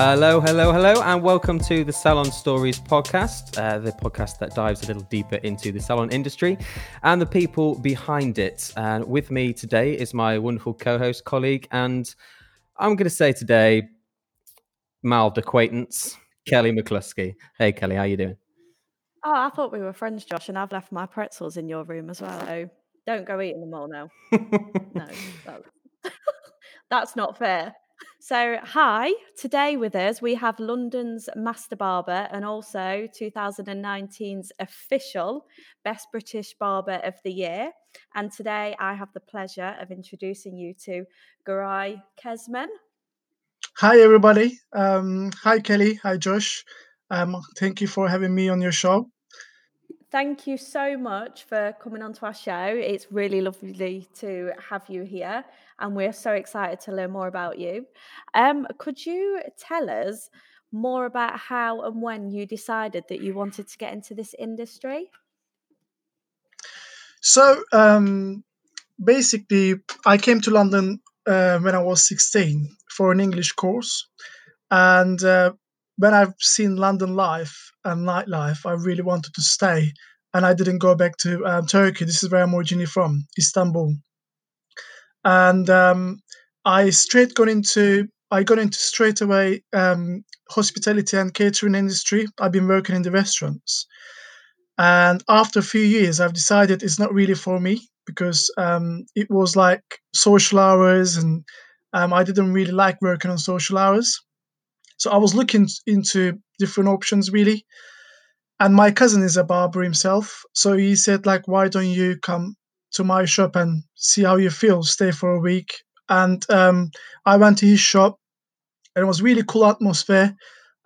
Hello, hello, hello, and welcome to the Salon Stories podcast, uh, the podcast that dives a little deeper into the salon industry and the people behind it. And with me today is my wonderful co-host, colleague, and I'm going to say today, mild acquaintance, Kelly McCluskey. Hey, Kelly, how you doing? Oh, I thought we were friends, Josh, and I've left my pretzels in your room as well. So don't go eating them all now. no, that's, that's not fair. So, hi, today with us we have London's Master Barber and also 2019's official Best British Barber of the Year. And today I have the pleasure of introducing you to Giray Kesman. Hi, everybody. Um, hi, Kelly. Hi, Josh. Um, thank you for having me on your show. Thank you so much for coming onto our show. It's really lovely to have you here, and we're so excited to learn more about you. Um, could you tell us more about how and when you decided that you wanted to get into this industry? So, um, basically, I came to London uh, when I was 16 for an English course, and uh, when I've seen London life and nightlife, I really wanted to stay, and I didn't go back to um, Turkey. This is where I'm originally from, Istanbul, and um, I straight got into I got into straight away um, hospitality and catering industry. I've been working in the restaurants, and after a few years, I've decided it's not really for me because um, it was like social hours, and um, I didn't really like working on social hours. So I was looking into different options really. And my cousin is a barber himself. So he said, like, why don't you come to my shop and see how you feel, stay for a week. And um, I went to his shop and it was really cool atmosphere.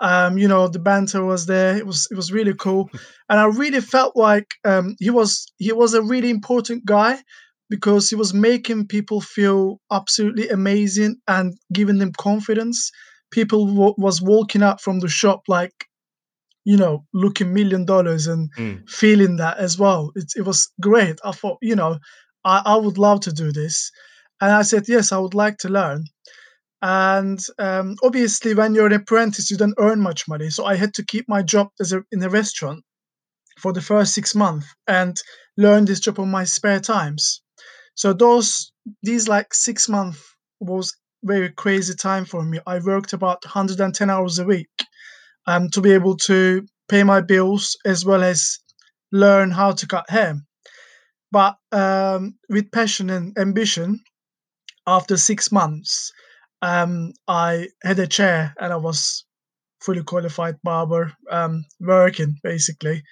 Um, you know, the banter was there. It was it was really cool, and I really felt like um, he was he was a really important guy because he was making people feel absolutely amazing and giving them confidence people w- was walking out from the shop like you know looking million dollars and Mm. feeling that as well. It, it was great. I thought you know I, I would love to do this. And i said yes i would like to learn. And um, obviously when you're an apprentice you don't earn much money. So i had to keep my job as a, in a restaurant for the first six months and learn this job on my spare times. So those these like six months was very crazy time for me. I worked about 110 hours a week um, to be able to pay my bills as well as learn how to cut hair. But um, with passion and ambition, after six months, um, I had a chair and I was fully qualified barber um, working basically.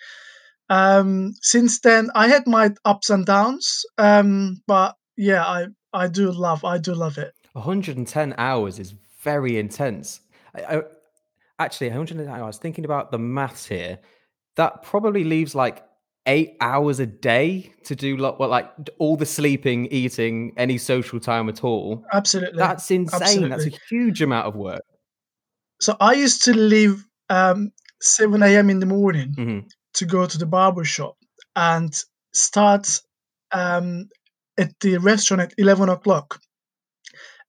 Um, since then, I had my ups and downs, um, but yeah, I I do love I do love it. 110 hours is very intense. I, I, actually, 110 hours. I was thinking about the maths here. That probably leaves like eight hours a day to do lo- well, like all the sleeping, eating, any social time at all. Absolutely, That's insane. That's a huge amount of work. So I used to leave um, 7 a.m. in the morning hmm to go to the barber shop and start um, at the restaurant at 11 o'clock.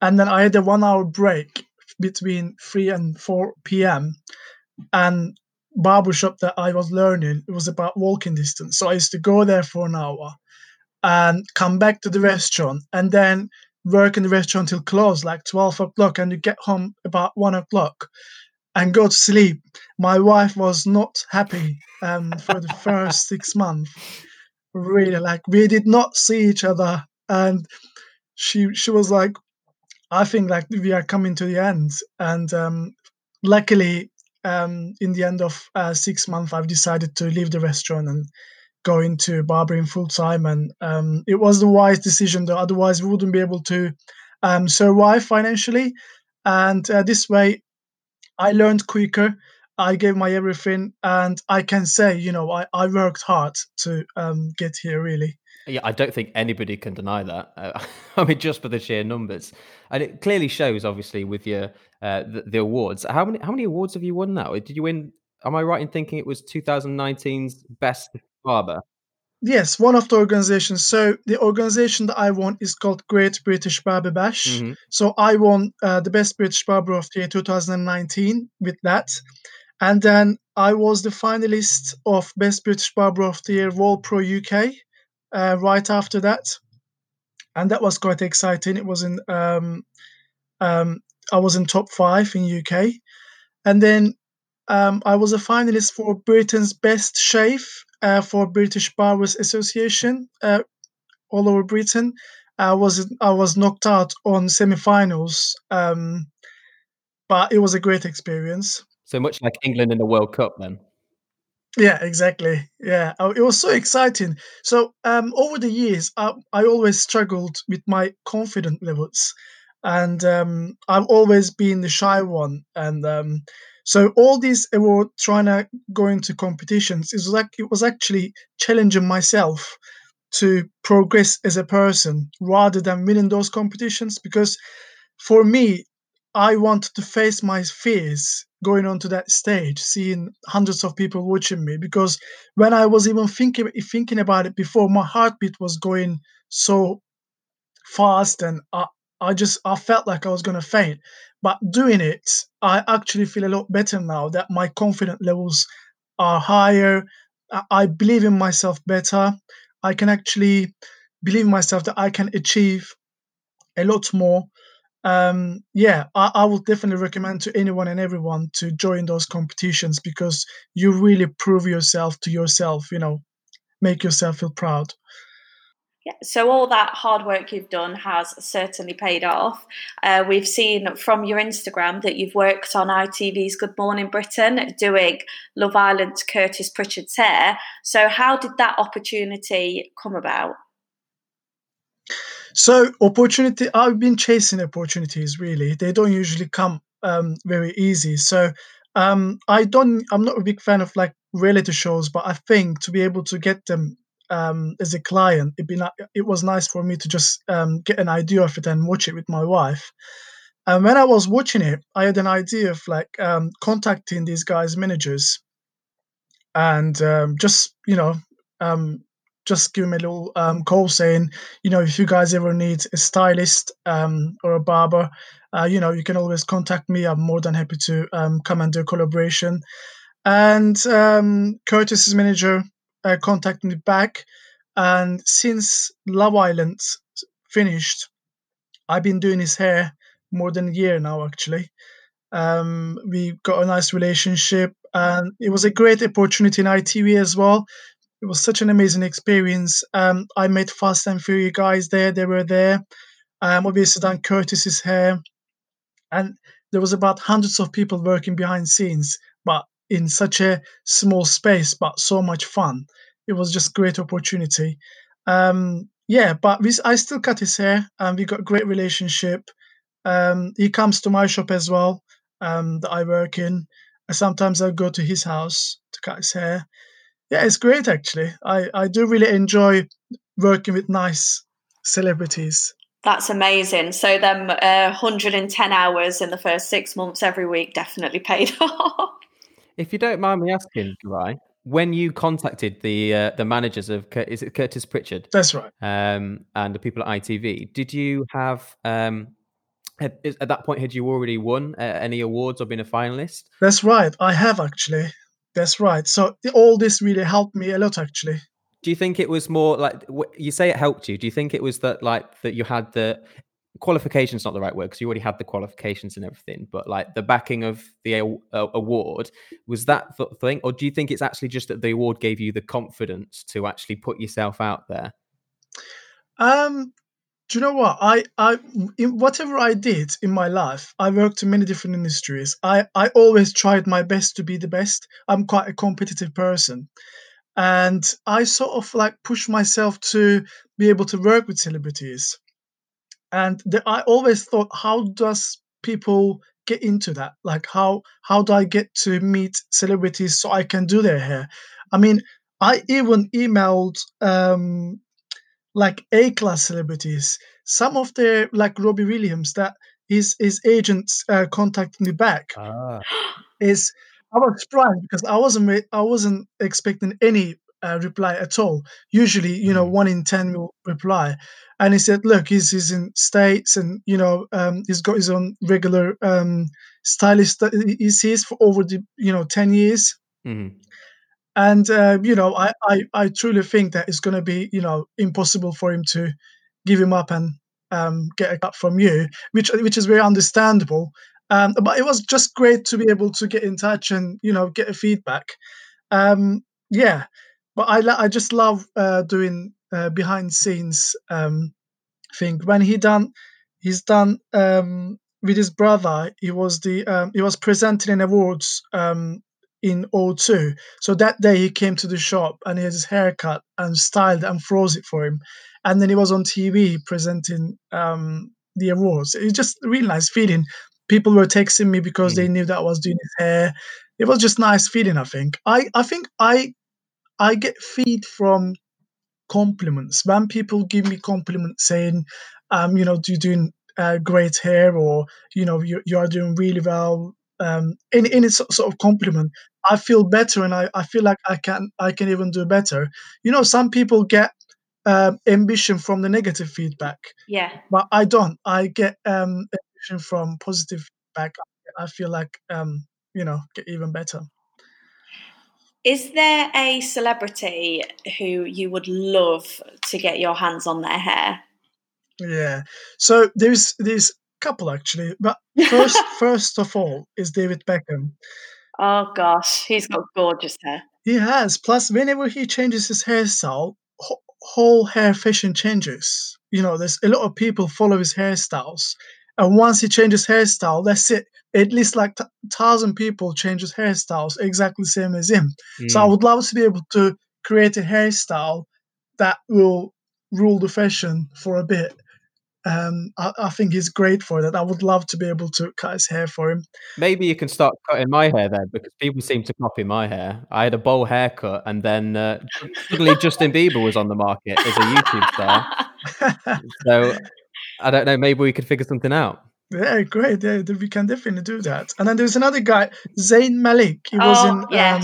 And then I had a one hour break between 3 and 4 p.m. And barber shop that I was learning, it was about walking distance. So I used to go there for an hour and come back to the restaurant and then work in the restaurant till close, like 12 o'clock, and you get home about 1 o'clock and go to sleep. My wife was not happy um, for the first six months. Really, like we did not see each other, and she she was like, "I think like we are coming to the end." And um, luckily, um, in the end of uh, six months, I've decided to leave the restaurant and go into barbering full time, and um, it was the wise decision. Though otherwise, we wouldn't be able to um, survive financially. And uh, this way, I learned quicker. I gave my everything, and I can say, you know, I, I worked hard to um, get here. Really, Yeah, I don't think anybody can deny that. Uh, I mean, just for the sheer numbers, and it clearly shows, obviously, with your uh, the, the awards. How many how many awards have you won now? Did you win? Am I right in thinking it was 2019's best barber? yes, one of the organizations. So the organization that I won is called Great British Barber Bash. Mhm. So I won uh, the Best British Barber of the Year 2019 with that. And then I was the finalist of Best British Barber of the Year World Pro UK uh, right after that. And that was quite exciting. It was in, um, um, I was in top five in UK. And then um, I was a finalist for Britain's Best Shave uh, for British Barbers Association uh, all over Britain. I was I was knocked out on semi-finals, um, but it was a great experience. So much like England in the World Cup, then. Yeah, exactly. Yeah, uh, it was so exciting. So um, over the years, I, I always struggled with my confidence levels, and um, I've always been the shy one. And um, so all these award trying to go into competitions is like it was actually challenging myself to progress as a person rather than winning those competitions because for me i wanted to face my fears going onto that stage seeing hundreds of people watching me because when i was even thinking thinking about it before my heartbeat was going so fast and i, I just i felt like i was to faint. But doing it i actually feel a lot better now that my confidence levels are higher. I- i believe in myself better. I can actually believe in myself that I can achieve a lot more. Um, yeah, I, I would definitely recommend to anyone and everyone to join those competitions because you really prove yourself to yourself, you know, make yourself feel proud. Yeah, so all that hard work you've done has certainly paid off. Uh, we've seen from your Instagram that you've worked on ITV's Good Morning Britain doing Love Island's Curtis Pritchard's hair. So, how did that opportunity come about? So, opportunity, I've been chasing opportunities really. They don't usually come um, very easy. So, um, I don't, I'm not a big fan of like reality shows, but I think to be able to get them um, as a client, it'd be ni- it was nice for me to just um, get an idea of it and watch it with my wife. And when I was watching it, I had an idea of like um, contacting these guys' managers and um, just you know um, just give them a little um, call saying, you know, if you guys ever need a stylist um, or a barber, uh, you know, you can always contact me. I'm more than happy to um, come and do a collaboration. And um, Curtis's manager uh, contacted me back. And since Love Island finished, I've been doing his hair more than a year now, actually. Um, we got a nice relationship, and it was a great opportunity in ITV as well. It was such an amazing experience. Um, I met Fast and Furious guys there; they were there. Um, obviously done Curtis's hair, and there was about hundreds of people working behind scenes, but in such a small space, but so much fun. It was just great opportunity. Um, yeah, but we, I still cut his hair, and we got great relationship. Um, he comes to my shop as well um, that I work in. Sometimes I go to his house to cut his hair. Yeah, it's great actually. I, I do really enjoy working with nice celebrities. That's amazing. So, them uh, 110 hours in the first six months every week definitely paid off. If you don't mind me asking, Guy, when you contacted the uh, the managers of is it Curtis Pritchard That's right. um, and the people at ITV, did you have um, at, at that point had you already won uh, any awards or been a finalist? That's right. I have actually. That's right. So all this really helped me a lot actually. Do you think it was more like you say it helped you? Do you think it was that like that you had the qualifications not the right word because you already had the qualifications and everything, but like the backing of the award was that the thing, or do you think it's actually just that the award gave you the confidence to actually put yourself out there? Um, do you know what? I, I, in whatever I did in my life, I worked in many different industries. I, I always tried my best to be the best. I'm quite a competitive person, and I sort of like push myself to be able to work with celebrities. And the, I always thought, how does people get into that? Like, how how do I get to meet celebrities so I can do their hair? I mean, I even emailed um, like A class celebrities. Some of the like Robbie Williams that his his agents uh, contacted me back Ah. is I was surprised because I wasn't I wasn't expecting any uh, reply at all. Usually, you know, Mm. one in ten will reply. And he said, "Look, he's, he's in states, and you know, um, he's got his own regular um, stylist that he sees for over the you know ten years." Mhm. And uh, you know, I, I I truly think that it's going to be you know impossible for him to give him up and um, get a cut from you, which which is very understandable. Um, but it was just great to be able to get in touch and you know get a feedback. Um, yeah, but I I just love uh, doing uh, behind scenes um, thing. When he done, he's done um, with his brother. He was the um, he was presenting an awards um, in O2. So that day he came to the shop and he had his haircut and styled and froze it for him. And then he was on TV presenting um, the awards. It's just a really nice feeling. People were texting me because they knew that I was doing his hair. It was just nice feeling. I think. I I think I I get feed from compliments when people give me compliments saying, um, you know, you're doing uh, great hair or you know you you are doing really well. Um, any any so- sort of compliment, I feel better and I, I feel like I can I can even do better. You know, some people get um, ambition from the negative feedback, Yeah. but I don't. I get um, ambition from positive feedback. I feel like um, you know get even better. Is there a celebrity who you would love to get your hands on their hair? Yeah. So there's there's couple actually, but first first of all is David Beckham. Oh gosh, he's got gorgeous hair. He has. Plus, whenever he changes his hairstyle, wh- whole hair fashion changes. You know, there's a lot of people follow his hairstyles, and once he changes hairstyle, that's it. At least like t- thousand people change his hairstyles exactly the same as him. So I Mm. would love to be able to create a hairstyle that will rule the fashion for a bit. Um, I, I think he's great for that. I would love to be able to cut his hair for him. Maybe you can start cutting my hair then, because people seem to copy my hair. I had a bowl haircut, and then uh, suddenly Justin Bieber was on the market as a YouTube star. So I don't know. Maybe we could figure something out. Yeah, great. Yeah, we can definitely do that. And then there's another guy, Zayn Malik. He was oh in um.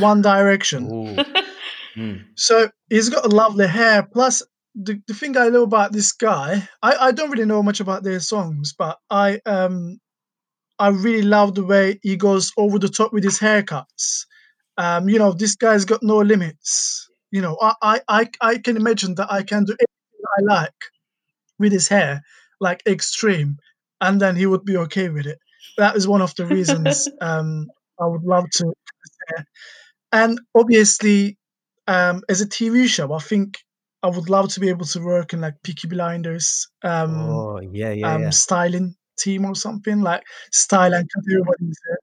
One Direction. Mm. So he's got a lovely hair. Plus, the, the thing I know about this guy, I, I don't really know much about their songs, but I um I really love the way he goes over the top with his haircuts. Um, you know, this guy's got no limits. You know, I I I, I can imagine that I can do anything I like with his hair, like extreme, and then he would be okay with it. That is one of the reasons um, I would love to. cut his hair. And obviously, um, as a TV show, I think I would love to be able to work in like Peaky Blinders, um, Oh yeah, yeah, um, yeah. styling team or something like style and cut everybody's hair.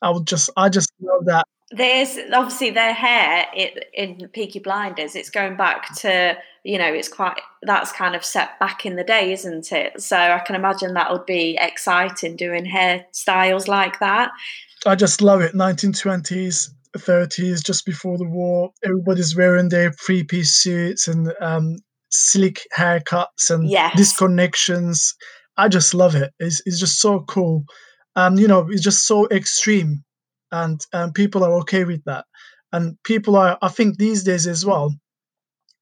I would just, I just love that. There's obviously their hair it, in Peaky Blinders. It's going back to you know it's quite that's kind of set back in the day, isn't it? So I can imagine that would be exciting doing hairstyles like that. I just love it. 1920s, 30s, just before the war. Everybody's wearing their three-piece suits and um, slick haircuts and Yes. disconnections. I just love it. It's, it's just so cool. Um, you know, it's just so extreme, and um, people are okay with that. And people are, I think, these days as well.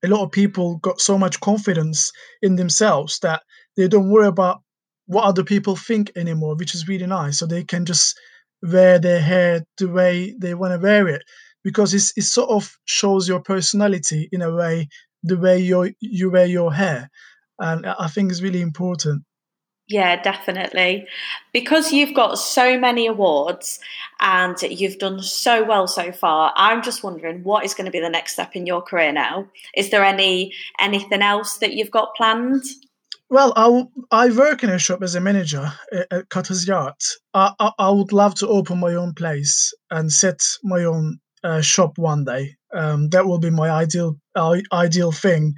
A lot of people got so much confidence in themselves that they don't worry about what other people think anymore, which is really nice. So they can just wear their hair the way they want to wear it because it's, it sort of shows your personality in a way the way you you wear your hair and i I think it's really important Yeah, definitely. Because you've got so many awards and you've done so well so far, I'm just wondering what is going to be the next step in your career now? Is there any anything else that you've got planned? Well I, work in a shop as a manager at, at cutter's yard. I, I, I would love to open my own place and set my own uh, shop one day. Um, that will be my ideal uh, ideal thing.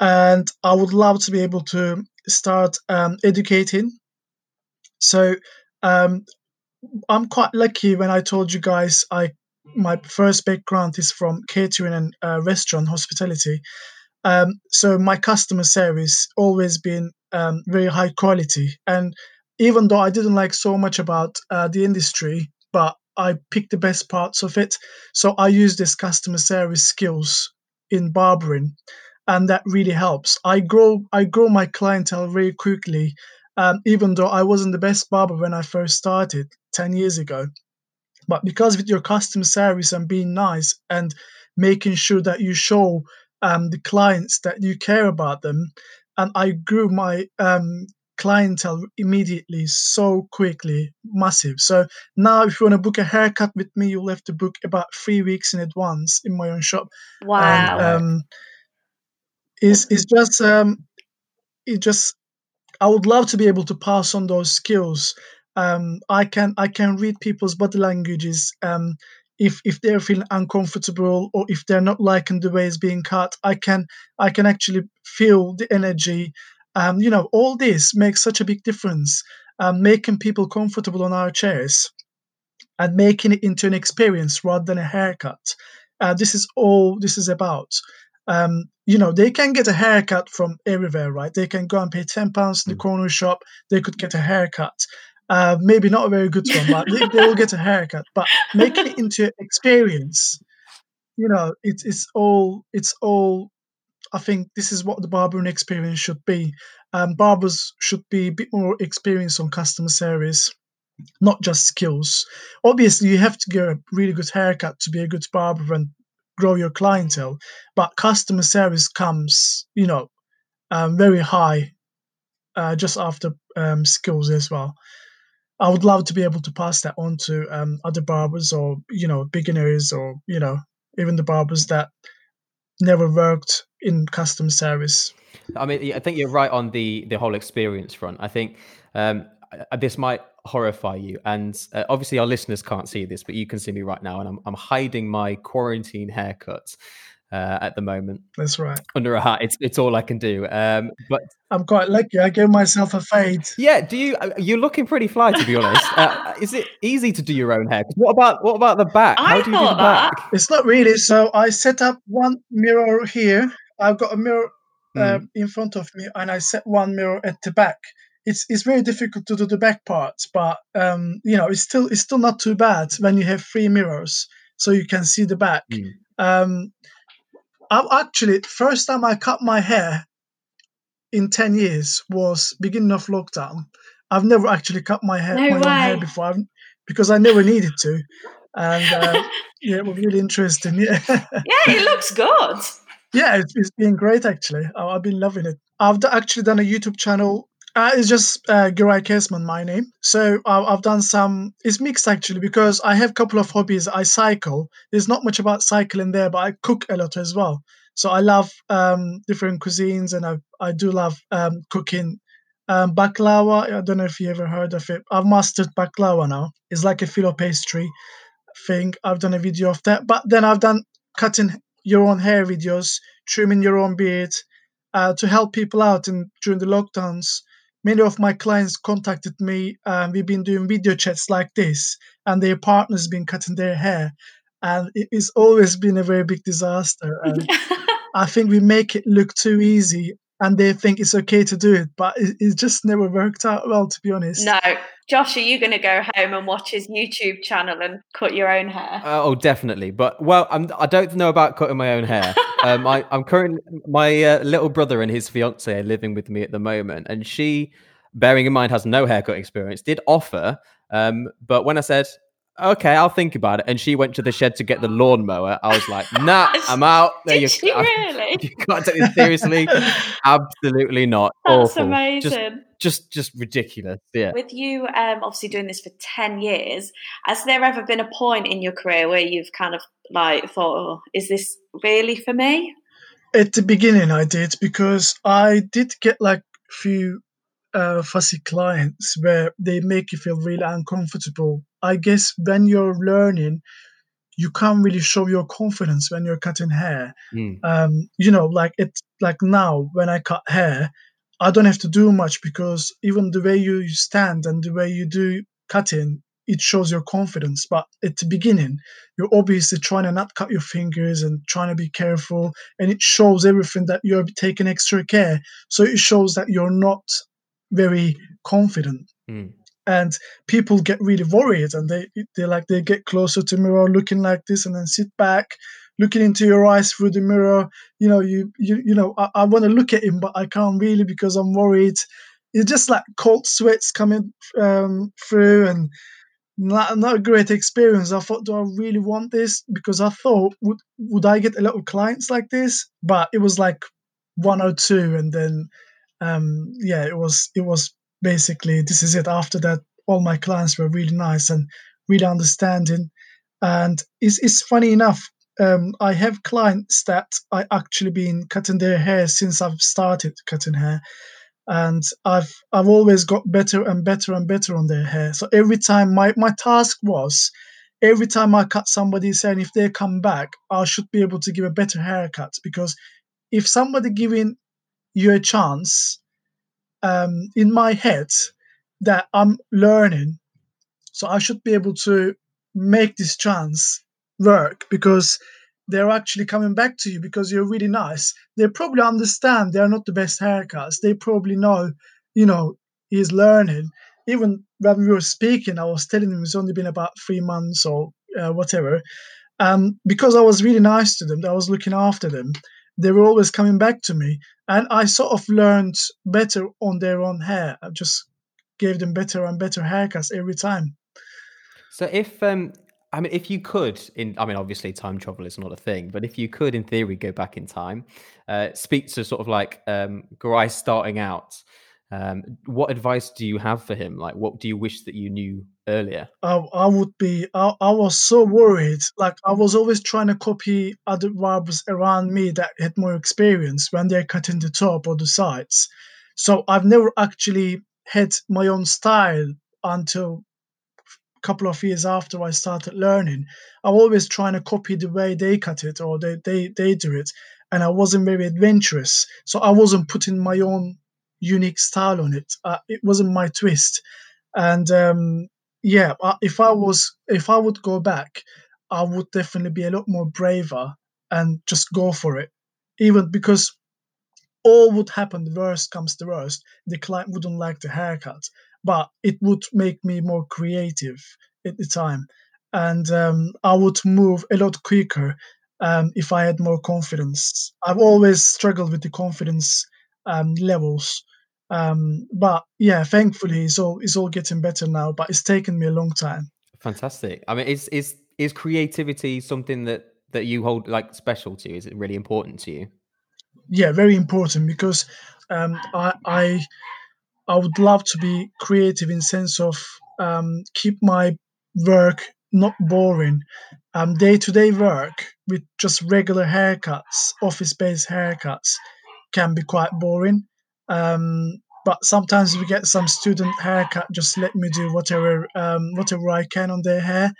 And i would love to be able to start um, educating. So um, i'm quite lucky when i told you guys i my first background is from catering and uh, restaurant hospitality um, so my customer service always been um, very high quality and even though i didn't like so much about uh, the industry but I pick the best parts of it. So I use this customer service skills in barbering, and that really helps. I grow I grow my clientele very quickly, um, even though I wasn't the best barber when I first started ten years ago. But because with your customer service and being nice and making sure that you show um, the clients that you care about them, and I grew my um, clientele immediately so quickly massive. So now if you want to book a haircut with me you'll have to book about three weeks in advance in my own shop. Wow. and, um it's, it's just um it just i would love to be able to pass on those skills. Um i can i can read people's body languages um if if they're feeling uncomfortable or if they're not liking the way it's being cut i can i can actually feel the energy um, you know, all this makes such a big difference, um, making people comfortable on our chairs and making it into an experience rather than a haircut. Uh, this is all this is about. Um, you know, they can get a haircut from everywhere, right? They can go and pay ten pounds in the mm. corner shop. They could get a haircut. Uh, maybe not a very good one, but they, they will get a haircut. But making it into experience, you know, it's it's all it's all I think this is what the barbering experience should be. Um, barbers should be a bit more experienced on customer service, not just skills. Obviously, you have to get a really good haircut to be a good barber and grow your clientele, but customer service comes, you know, um, very high uh, just after um, skills as well. I would love to be able to pass that on to um, other barbers or you know beginners or you know even the barbers that never worked in custom service. I mean, I think you're right on the the whole experience front. I think um, this might horrify you, and uh, obviously our listeners can't see this, but you can see me right now, and I'm I'm hiding my quarantine haircut uh, at the moment. That's right. Under a hat, it's it's all I can do. Um, but I'm quite lucky. I gave myself a fade. Yeah. Do you? Uh, you're looking pretty fly, to be honest. Uh, is it easy to do your own hair? What about what about the back? I How do you do the that. back? It's not really. So I set up one mirror here. I've got a mirror mm. in front of me, and I set one mirror at the back. It's it's very difficult to do the back parts, but um, you know, it's still it's still not too bad when you have three mirrors, so you can see the back. Mm. Um, I actually first time I cut my hair in ten years was beginning of lockdown. I've never actually cut my hair, no my own hair before I've, because I never needed to, and uh, yeah, it was really interesting. Yeah, yeah, it looks good. Yeah, it's, it's been great actually. I've been loving it. I've actually done a YouTube channel uh, it's just uh, Giray Kesman, my name. So uh, I've done some. It's mixed actually because I have a couple of hobbies. I cycle. There's not much about cycling there, but I cook a lot as well. So I love um, different cuisines, and I I do love um, cooking. Um, baklava. I don't know if you ever heard of it. I've mastered baklava now. It's like a filo pastry thing. I've done a video of that. But then I've done cutting your own hair videos, trimming your own beard, uh, to help people out in during the lockdowns many of my clients contacted me and we've been doing video chats like this and their partners been cutting their hair and it's always been a very big disaster and i think we make it look too easy and they think it's okay to do it but it, it just never worked out well to be honest. No. Josh are you going to go home and watch his youtube channel and cut your own hair? Uh, oh definitely. But well I'm, i do not know about cutting my own hair. Um, I, am currently my uh, little brother and his fiance are living with me at the moment, and she, bearing in mind, has no haircut experience, did offer. Um, but when I said, "Okay, I'll think about it," and she went to the shed to get the lawnmower, I was like, "Nah, I'm out." There did you, she really? You can't take this seriously. Absolutely not. That's Awful. amazing. Just, just just ridiculous yeah with you um, obviously doing this for 10 years has there ever been a point in your career where you've kind of like thought oh, is this really for me at the beginning i did because i did get like a few uh, fussy clients where they make you feel really uncomfortable i guess when you're learning you can't really show your confidence when you're cutting hair mm. um, you know like it's like now when i cut hair I don't have to do much because even the way you stand and the way you do cutting, it shows your confidence. But at the beginning, you're obviously trying to not cut your fingers and trying to be careful, and it shows everything that you're taking extra care. So it shows that you're not very confident. Mm. And people get really worried and they they like they get closer to mirror looking like this and then sit back looking into your eyes through the mirror. You know you you, you know i, I want to look at him but i can't really because i'm worried. It's just like cold sweats coming um, through and not, not a great experience. I thought do i really want this? Because i thought would would i get a lot of clients like this? But it was like one or two and then um yeah it was it was basically this is it. After that all my clients were really nice and really understanding. And it's, it's funny enough um, i have clients that i actually been cutting their hair since i've started cutting hair. And i've i've always got better and better and better on their hair. So every time my my task was every time i cut somebody saying if they come back i should be able to give a better haircut because if somebody giving you a chance um, in my head that I'm learning. So I should be able to make this chance work because they're actually coming back to you because you're really nice. They probably understand they're not the best haircuts. They probably know, you know, he's learning. Even when we were speaking, I was telling him it's only been about three months or uh, whatever. Um, because I was really nice to them, I was looking after them they were always coming back to me and i sort of learned better on their own hair i just gave them better and better haircuts every time so if um i mean if you could in i mean obviously time travel is not a thing but if you could in theory go back in time uh speak to sort of like um Giray starting out um, what advice do you have for him? Like, what do you wish that you knew earlier? I, I would be, I, I was so worried. Like, I was always trying to copy other barbers around me that had more experience when they're cutting the top or the sides. So I've never actually had my own style until a couple of years after I started learning. I'm always trying to copy the way they cut it or they, they, they do it. And I wasn't very adventurous. So I wasn't putting my own unique style on it. Uh, it wasn't my twist, and um, yeah, if I was if I would go back, I would definitely be a lot more braver and just go for it, even because all would happen. The worst comes to worst, the client wouldn't like the haircut, but it would make me more creative at the time, and um, I would move a lot quicker um, if I had more confidence. I've always struggled with the confidence um, levels um, but yeah, thankfully, it's all it's all getting better now. But it's taken me a long time. Fantastic. I mean, is is is creativity something that that you hold like special to? Is it really important to you? Yeah, very important because um, I I I would love to be creative in sense of um, keep my work not boring. Um, day-to-day work with just regular haircuts, office-based haircuts, can be quite boring. Um, but sometimes we get some student haircut. Just let me do whatever um, whatever I can on their hair,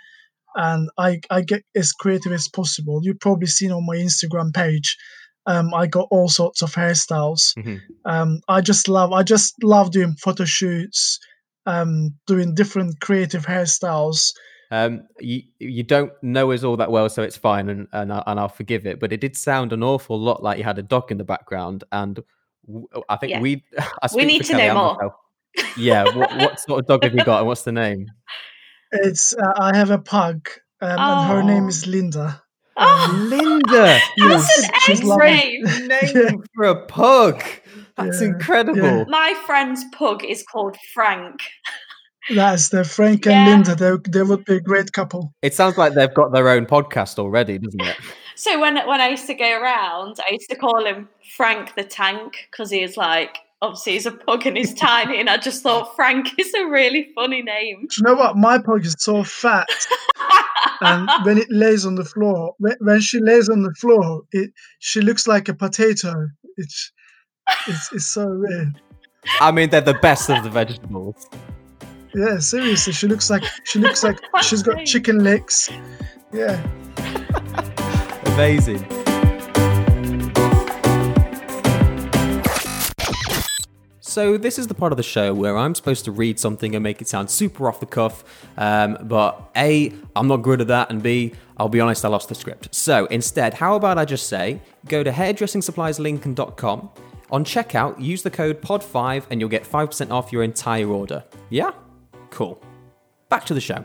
and I I get as creative as possible. You've probably seen on my Instagram page. Um, I got all sorts of hairstyles. Mm-hmm. Um, I just love I just love doing photo shoots, um, doing different creative hairstyles. Um, you you don't know us all that well, so it's fine, and and, I, and I'll forgive it. But it did sound an awful lot like you had a dog in the background, and I think yeah. we. I we need to know more. Myself. Yeah, what, what, sort of dog have you got, and what's the name? It's uh, I have a pug, um, oh. and her name is Linda. Oh, Linda! Yes, she's lovely. Name yeah. for a pug. That's yeah. incredible. Yeah. My friend's pug is called Frank. That's the Frank and Linda. They, they would be a great couple. It sounds like they've got their own podcast already, doesn't it? So when when I used to go around, I used to call him Frank the Tank because he is like obviously he's a pug and he's tiny, and I just thought Frank is a really funny name. Do you know what? My pug is so fat, and when it lays on the floor, when, when she lays on the floor, it she looks like a potato. It's it's, it's so weird. I mean, they're the best of the vegetables. Yeah, seriously, she looks like she looks like she's got chicken legs. Yeah. Amazing. So this is the part of the show where I'm supposed to read something and make it sound super off the cuff. Um, but A, I'm not good at that, and B, I'll be honest, I lost the script. So instead, how about I just say, go to hairdressingsupplieslincoln.com. On checkout, use the code POD5 and you'll get 5% off your entire order. Yeah? Cool. Back to the show.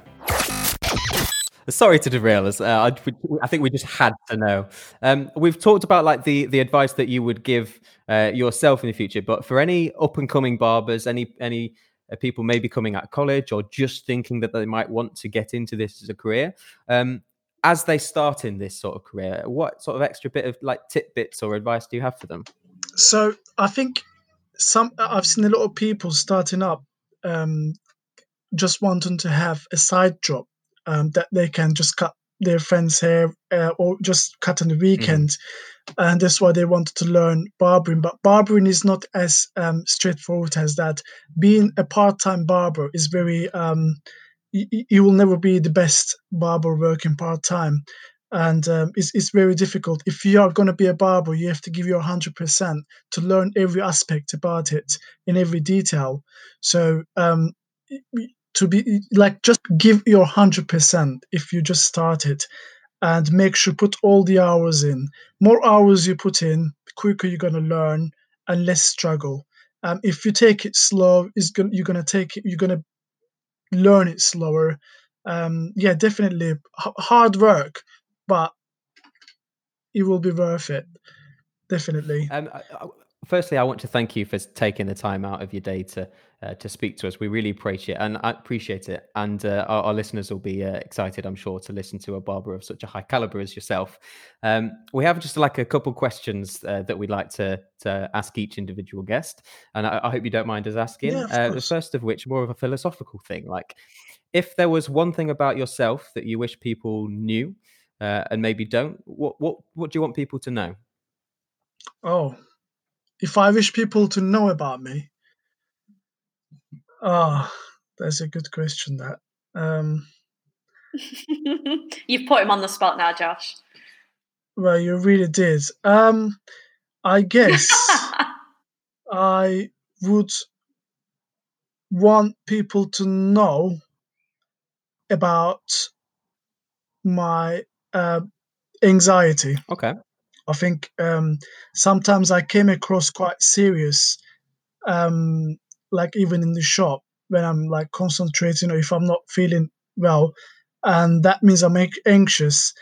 Sorry to derail us. Uh, I, I, think we just had to know. Um, we've talked about like the the advice that you would give uh, yourself in the future, but for any up and coming barbers, any any uh, people maybe coming out of college or just thinking that they might want to get into this as a career, um, as they start in this sort of career, what sort of extra bit of like tidbits or advice do you have for them? So I think some I've seen a lot of people starting up um, just wanting to have a side job um, that they can just cut their friends' hair uh, or just cut on the mm-hmm. weekend. Mm-hmm. And that's why they wanted to learn barbering. But barbering is not as um, straightforward as that. Being a part time barber is very, um, you, you, will never be the best barber working part time. And um, it's, it's very difficult. If you are going to be a barber, you have to give your 100% to learn every aspect about it in every detail. So um, to be like just give your 100% if you just started and make sure put all the hours in. More hours you put in quicker you're going to learn and less struggle. Um, if you take it slow is going you're going to take it you're going to learn it slower. Um, yeah definitely H- hard work but it will be worth it. Definitely. Um, firstly, I want to thank you for taking the time out of your day to uh, to speak to us. We really appreciate it, and I appreciate it. And uh, our, our, listeners will be uh, excited, I'm sure, to listen to a barber of such a high caliber as yourself. Um, we have just like a couple questions uh, that we'd like to to ask each individual guest, and I, I hope you don't mind us asking. Yeah, uh, the first of which, more of a philosophical thing, like if there was one thing about yourself that you wish people knew. Uh, and maybe don't. What what what do you want people to know? Oh, if I wish people to know about me, ah, oh, that's a good question. That um, you've put him on the spot now, Josh. Well, you really did. Um, I guess I would want people to know about my uh, anxiety. Okay. I think um, sometimes I came across quite serious, um, like even in the shop when I'm like concentrating or if I'm not feeling well, and that means I'm anxious.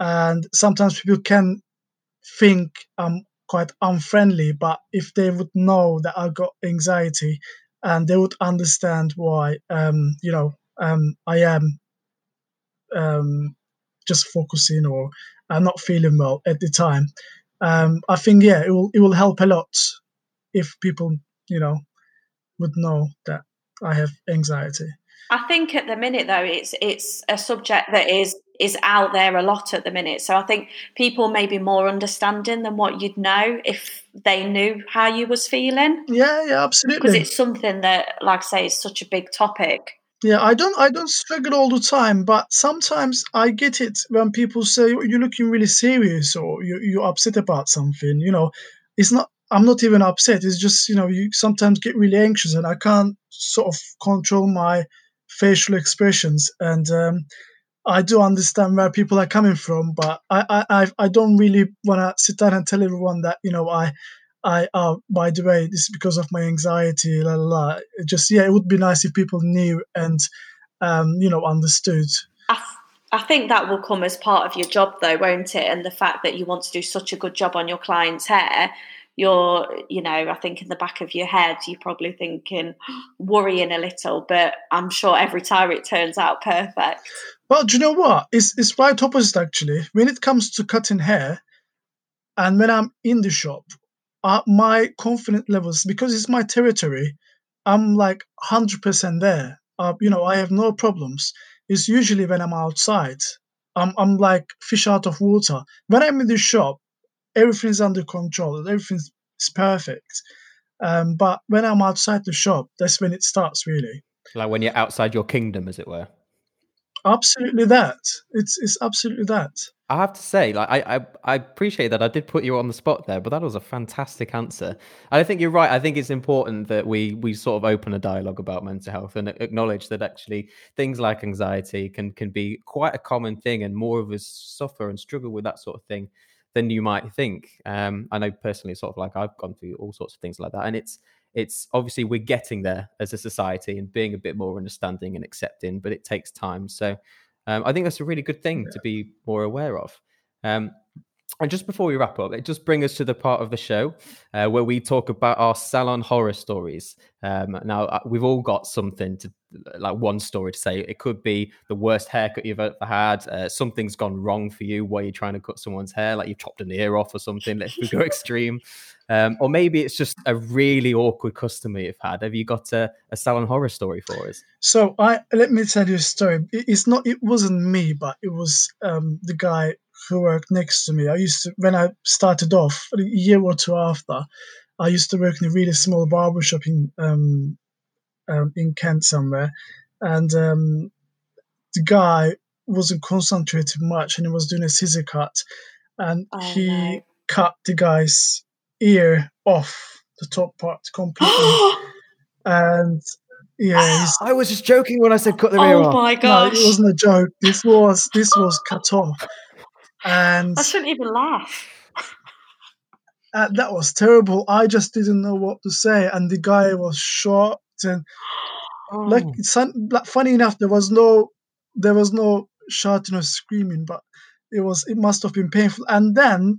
And sometimes people can think I'm quite unfriendly, but if they would know that I got anxiety, and they would understand why, um, you know, um, I am um, just focusing or I'm not feeling well at the time. Um, I think yeah, it will it will help a lot if people you know would know that I have anxiety. I think at the minute though, it's it's a subject that is is out there a lot at the minute. So I think people may be more understanding than what you'd know if they knew how you was feeling. Yeah, yeah, absolutely. Because it's something that, like I say, is such a big topic. Yeah, I don't I don't struggle all the time, but sometimes I get it when people say you're looking really serious or you you're upset about something. You know, it's not. I'm not even upset. It's just you know you sometimes get really anxious and I can't sort of control my facial expressions and. Um, I do understand where people are coming from, but I I I don't really want to sit down and tell everyone that you know I I uh by the way this is because of my anxiety la la la. Just yeah it would be nice if people knew and um you know understood. I, I think that will come as part of your job though won't it? And the fact that you want to do such a good job on your client's hair you're you know i think in the back of your head you're probably thinking worrying a little but i'm sure every time it turns out perfect. Well do you know what? It's, it's right opposite actually. When it comes to cutting hair and when i'm in the shop uh, my confidence levels because it's my territory i'm like 100% there. Uh, you know i have no problems. It's usually when i'm outside. I'm, I'm like fish out of water. When i'm in the shop everything's under control everything's perfect. Um, but when i'm outside the shop that's when it starts really. Like when you're outside your kingdom as it were absolutely that it's it's absolutely that I have to say, like I, I, I appreciate that I did put you on the spot there, but that was a fantastic answer. I think you're right. I think it's important that we we sort of open a dialogue about mental health and acknowledge that actually things like anxiety can can be quite a common thing, and more of us suffer and struggle with that sort of thing than you might think. Um, I know personally, sort of like I've gone through all sorts of things like that, and it's it's obviously we're getting there as a society and being a bit more understanding and accepting, but it takes time. So um, I think that's a really good thing to be more aware of. Um, and just before we wrap up, it just brings us to the part of the show uh, where we talk about our salon horror stories. Um, now, uh, we've all got something to, like one story to say. It could be the worst haircut you've ever had. Uh, something's gone wrong for you while you're trying to cut someone's hair, like you've chopped an ear off or something. Let's go extreme. Um, or maybe it's just a really awkward customer you've had. Have you got a, a salon horror story for us? So I let me tell you a story. It's not. It wasn't me, but it was um, the guy who worked next to me. I used to when I started off a year or two after. I used to work in a really small barber shop in um, um, in Kent somewhere, and um, the guy wasn't concentrating much, and he was doing a scissor cut, and Oh, he no. cut the guy's ear off the top part completely, and yeah, he's, I was just joking when I said cut the ear oh off. my no, it wasn't a joke. This was this was cut off, and I shouldn't even laugh. uh, that was terrible. I just didn't know what to say, and the guy was shocked and like Oh. some, like, funny enough, there was no there was no shouting or screaming, but it was it must have been painful. And then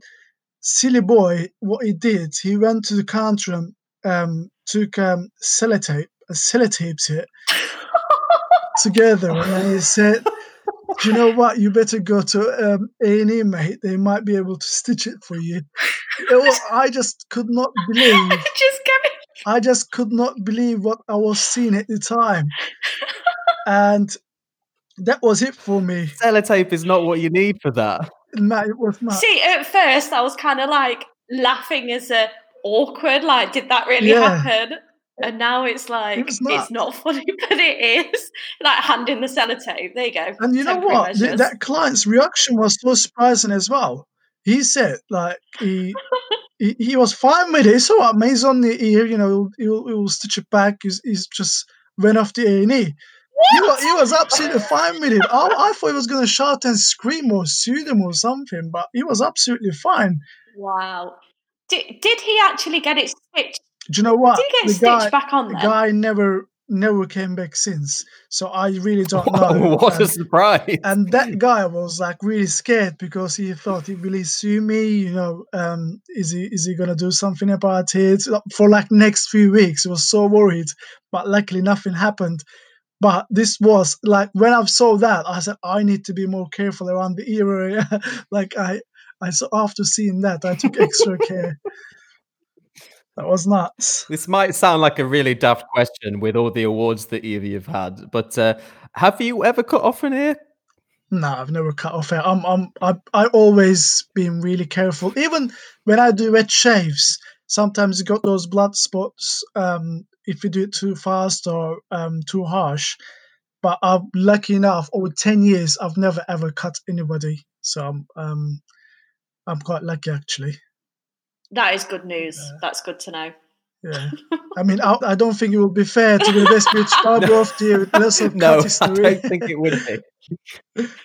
silly boy, what he did, he went to the counter and um, took um, sellotape, uh, sellotapes it together, and he said. Do you know what? You better go to um, A&E, mate. They might be able to stitch it for you. It was, I just could not believe Just give it. I just could not believe what I was seeing at the time. And that was it for me. Sellotape is not what you need for that. Matt, it was Matt. See, at first I was kind of like laughing as a awkward, like, did that really Yeah. happen? And now it's like was it's not. not funny, but it is. Like handing the sellotape. There you go. And you know what? Th- that client's reaction was so surprising as well. He said, like, he he, he was fine with it. It's all right, mate. He's on the ear, you know, he'll, he'll, he'll stitch it back. He's, he's just went off the A&E. He was, he was absolutely fine with it. I, I thought he was going to shout and scream or sue them or something, but he was absolutely fine. Wow. Did, did he actually get it stitched? Do you know what? Did he get the stitched guy, back on the then? guy never never came back since. So I really don't know. what a And- surprise. and that guy was like really scared because he thought he will he sue me you know um is he is he gonna do something about it for like next few weeks he was so worried but luckily nothing happened but this was like when i saw that i said i need to be more careful around the area like i i saw after seeing that i took extra care that was nuts This might sound like a really daft question with all the awards that either you've had, but uh, have you ever cut off an ear? No, I've never cut off hair. I'm, I'm, I, I always been really careful. Even when I do wet shaves, sometimes you got those blood spots um, if you do it too fast or um, too harsh. But I'm lucky enough. Over ten years, I've never ever cut anybody. So I'm, um, I'm quite lucky actually. That is good news. Yeah. That's good to know. Yeah. I mean, I, I don't think it would be fair to the best British barber of the year with lots of No, cut I history. don't think it would be.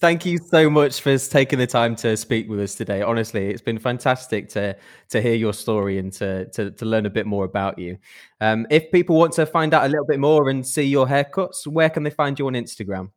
Thank you so much for taking the time to speak with us today. Honestly, it's been fantastic to to hear your story and to to, to learn a bit more about you. Um, if people want to find out a little bit more and see your haircuts, where can they find you on Instagram?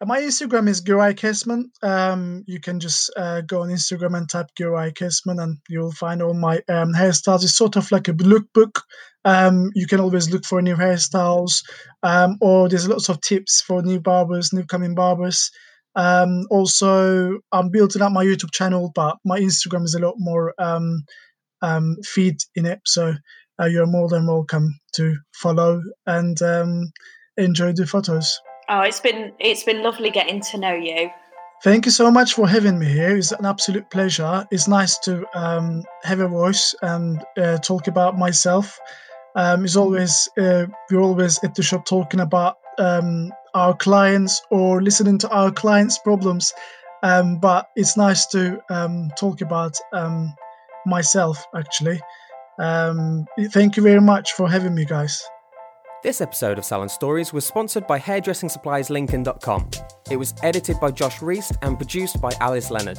Uh, My Instagram is Giray Kesman. Um, you can just uh, go on Instagram and type Giray Kesman, and you'll find all my um, hairstyles. It's sort of like a lookbook. Um, you can always look for new hairstyles, um, or there's lots of tips for new barbers, new coming barbers. Um, also, I'm building up my YouTube channel, but my Instagram is a lot more um, feed in it. So uh, you're more than welcome to follow and enjoy the photos. Oh, it's been it's been lovely getting to know you. Thank you so much for having me here. It's an absolute pleasure. It's nice to um, have a voice and uh, talk about myself. Um, it's always uh, we're always at the shop talking about um, our clients or listening to our clients' problems. Um, but it's nice to um, talk about um, myself actually. Thank you very much for having me, guys. This episode of Salon Stories was sponsored by hairdressingsupplieslincoln.com. It was edited by Josh Reist and produced by Alice Leonard.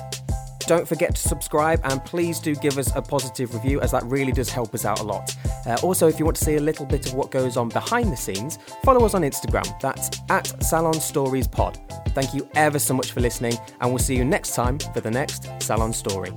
Don't forget to subscribe and please do give us a positive review as that really does help us out a lot. Uh, also, if you want to see a little bit of what goes on behind the scenes, follow us on Instagram. That's at Salon Stories Pod. Thank you ever so much for listening, and we'll see you next time for the next Salon Story.